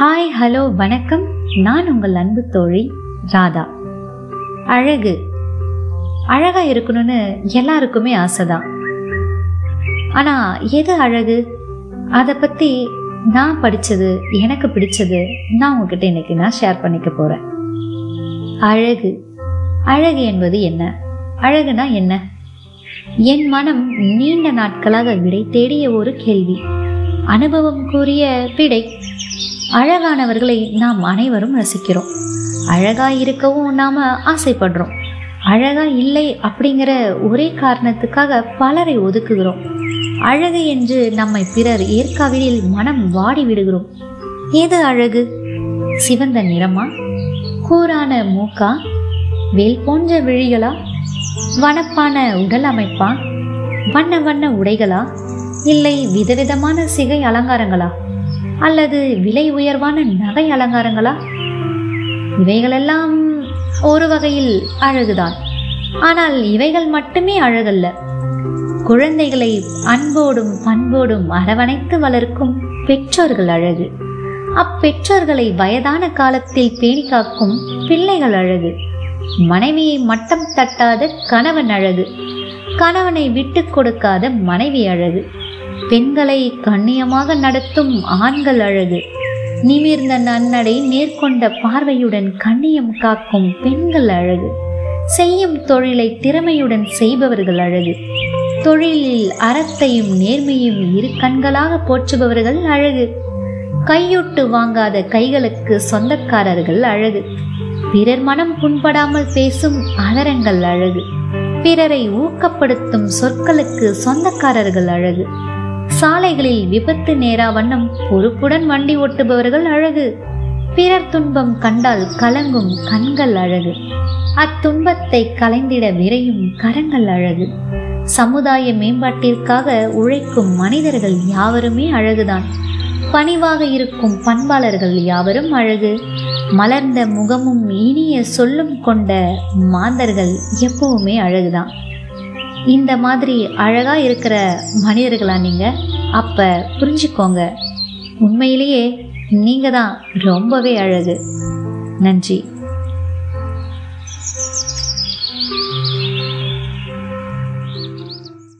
Hi hello வணக்கம். நான் உங்கள் அன்பு தோழி ராதா. அழகு. அழகாக இருக்கணும்னு எல்லாருக்குமே ஆசைதான். ஆனால் எது அழகு? அதை பற்றி நான் படித்தது எனக்கு பிடிச்சது நான் உங்ககிட்ட இன்னைக்கு நான் ஷேர் பண்ணிக்க போகிறேன் அழகு. அழகு என்பது என்ன? அழகுனா என்ன? என் மனம் நீண்ட நாட்களாக விடை தேடிய ஒரு கேள்வி. அனுபவம் கூறிய விடை. அழகானவர்களை நாம் அனைவரும் ரசிக்கிறோம். அழகாக இருக்கவும் நாம் ஆசைப்படுறோம். அழகாக இல்லை அப்படிங்கிற ஒரே காரணத்துக்காக பலரை ஒதுக்குகிறோம். அழகு என்று நம்மை பிறர் ஏற்காவிடில் மனம் வாடி விடுகிறோம். எது அழகு? சிவந்த நிறமா? கூரான மூக்கா? வேல் போன்ற விழிகளா? வனப்பான உடல் அமைப்பா? வண்ண வண்ண உடைகளா? இல்லை விதவிதமான சிகை அலங்காரங்களா? அல்லது விலை உயர்வான நகை அலங்காரங்களா? இவைகளெல்லாம் ஒரு வகையில் அழகுதான். ஆனால் இவைகள் மட்டுமே அழகல்ல. குழந்தைகளை அன்போடும் பண்போடும் அரவணைத்து வளர்க்கும் பெற்றோர்கள் அழகு. அப்பெற்றோர்களை வயதான காலத்தில் பேணி காக்கும் பிள்ளைகள் அழகு. மனைவியை மட்டம் தட்டாத கணவன் அழகு. கணவனை விட்டு கொடுக்காத மனைவி அழகு. பெண்களை கண்ணியமாக நடத்தும் ஆண்கள் அழகு. நிமிர்ந்த நன்னடை நேர்கொண்ட பார்வையுடன் கண்ணியம் காக்கும் பெண்கள் அழகு. செய்யும் தொழிலை திறமையுடன் செய்பவர்கள் அழகு. தொழிலில் அறத்தையும் நேர்மையும் இரு கண்களாக போற்றுபவர்கள் அழகு. கையொட்டு வாங்காத கைகளுக்கு சொந்தக்காரர்கள் அழகு. பிறர் மனம் புண்படாமல் பேசும் அதரங்கள் அழகு. பிறரை ஊக்கப்படுத்தும் சொற்களுக்கு சொந்தக்காரர்கள் அழகு. சாலைகளில் விபத்து நேரா வண்ணம் பொறுப்புடன் வண்டி ஓட்டுபவர்கள் அழகு. பிறர் துன்பம் கண்டால் கலங்கும் கண்கள் அழகு. அத்துன்பத்தை கலைந்திட விரையும் கரங்கள் அழகு. சமுதாய மேம்பாட்டிற்காக உழைக்கும் மனிதர்கள் யாவருமே அழகுதான். பணிவாக இருக்கும் பண்பாளர்கள் யாவரும் அழகு. மலர்ந்த முகமும் இனிய சொல்லும் கொண்ட மாந்தர்கள் எப்பவுமே அழகுதான். இந்த மாதிரி அழகாக இருக்கிற மனிதர்களா நீங்கள் அப்போ புரிஞ்சுக்கோங்க. உண்மையிலேயே நீங்கள் தான் ரொம்பவே அழகு. நன்றி.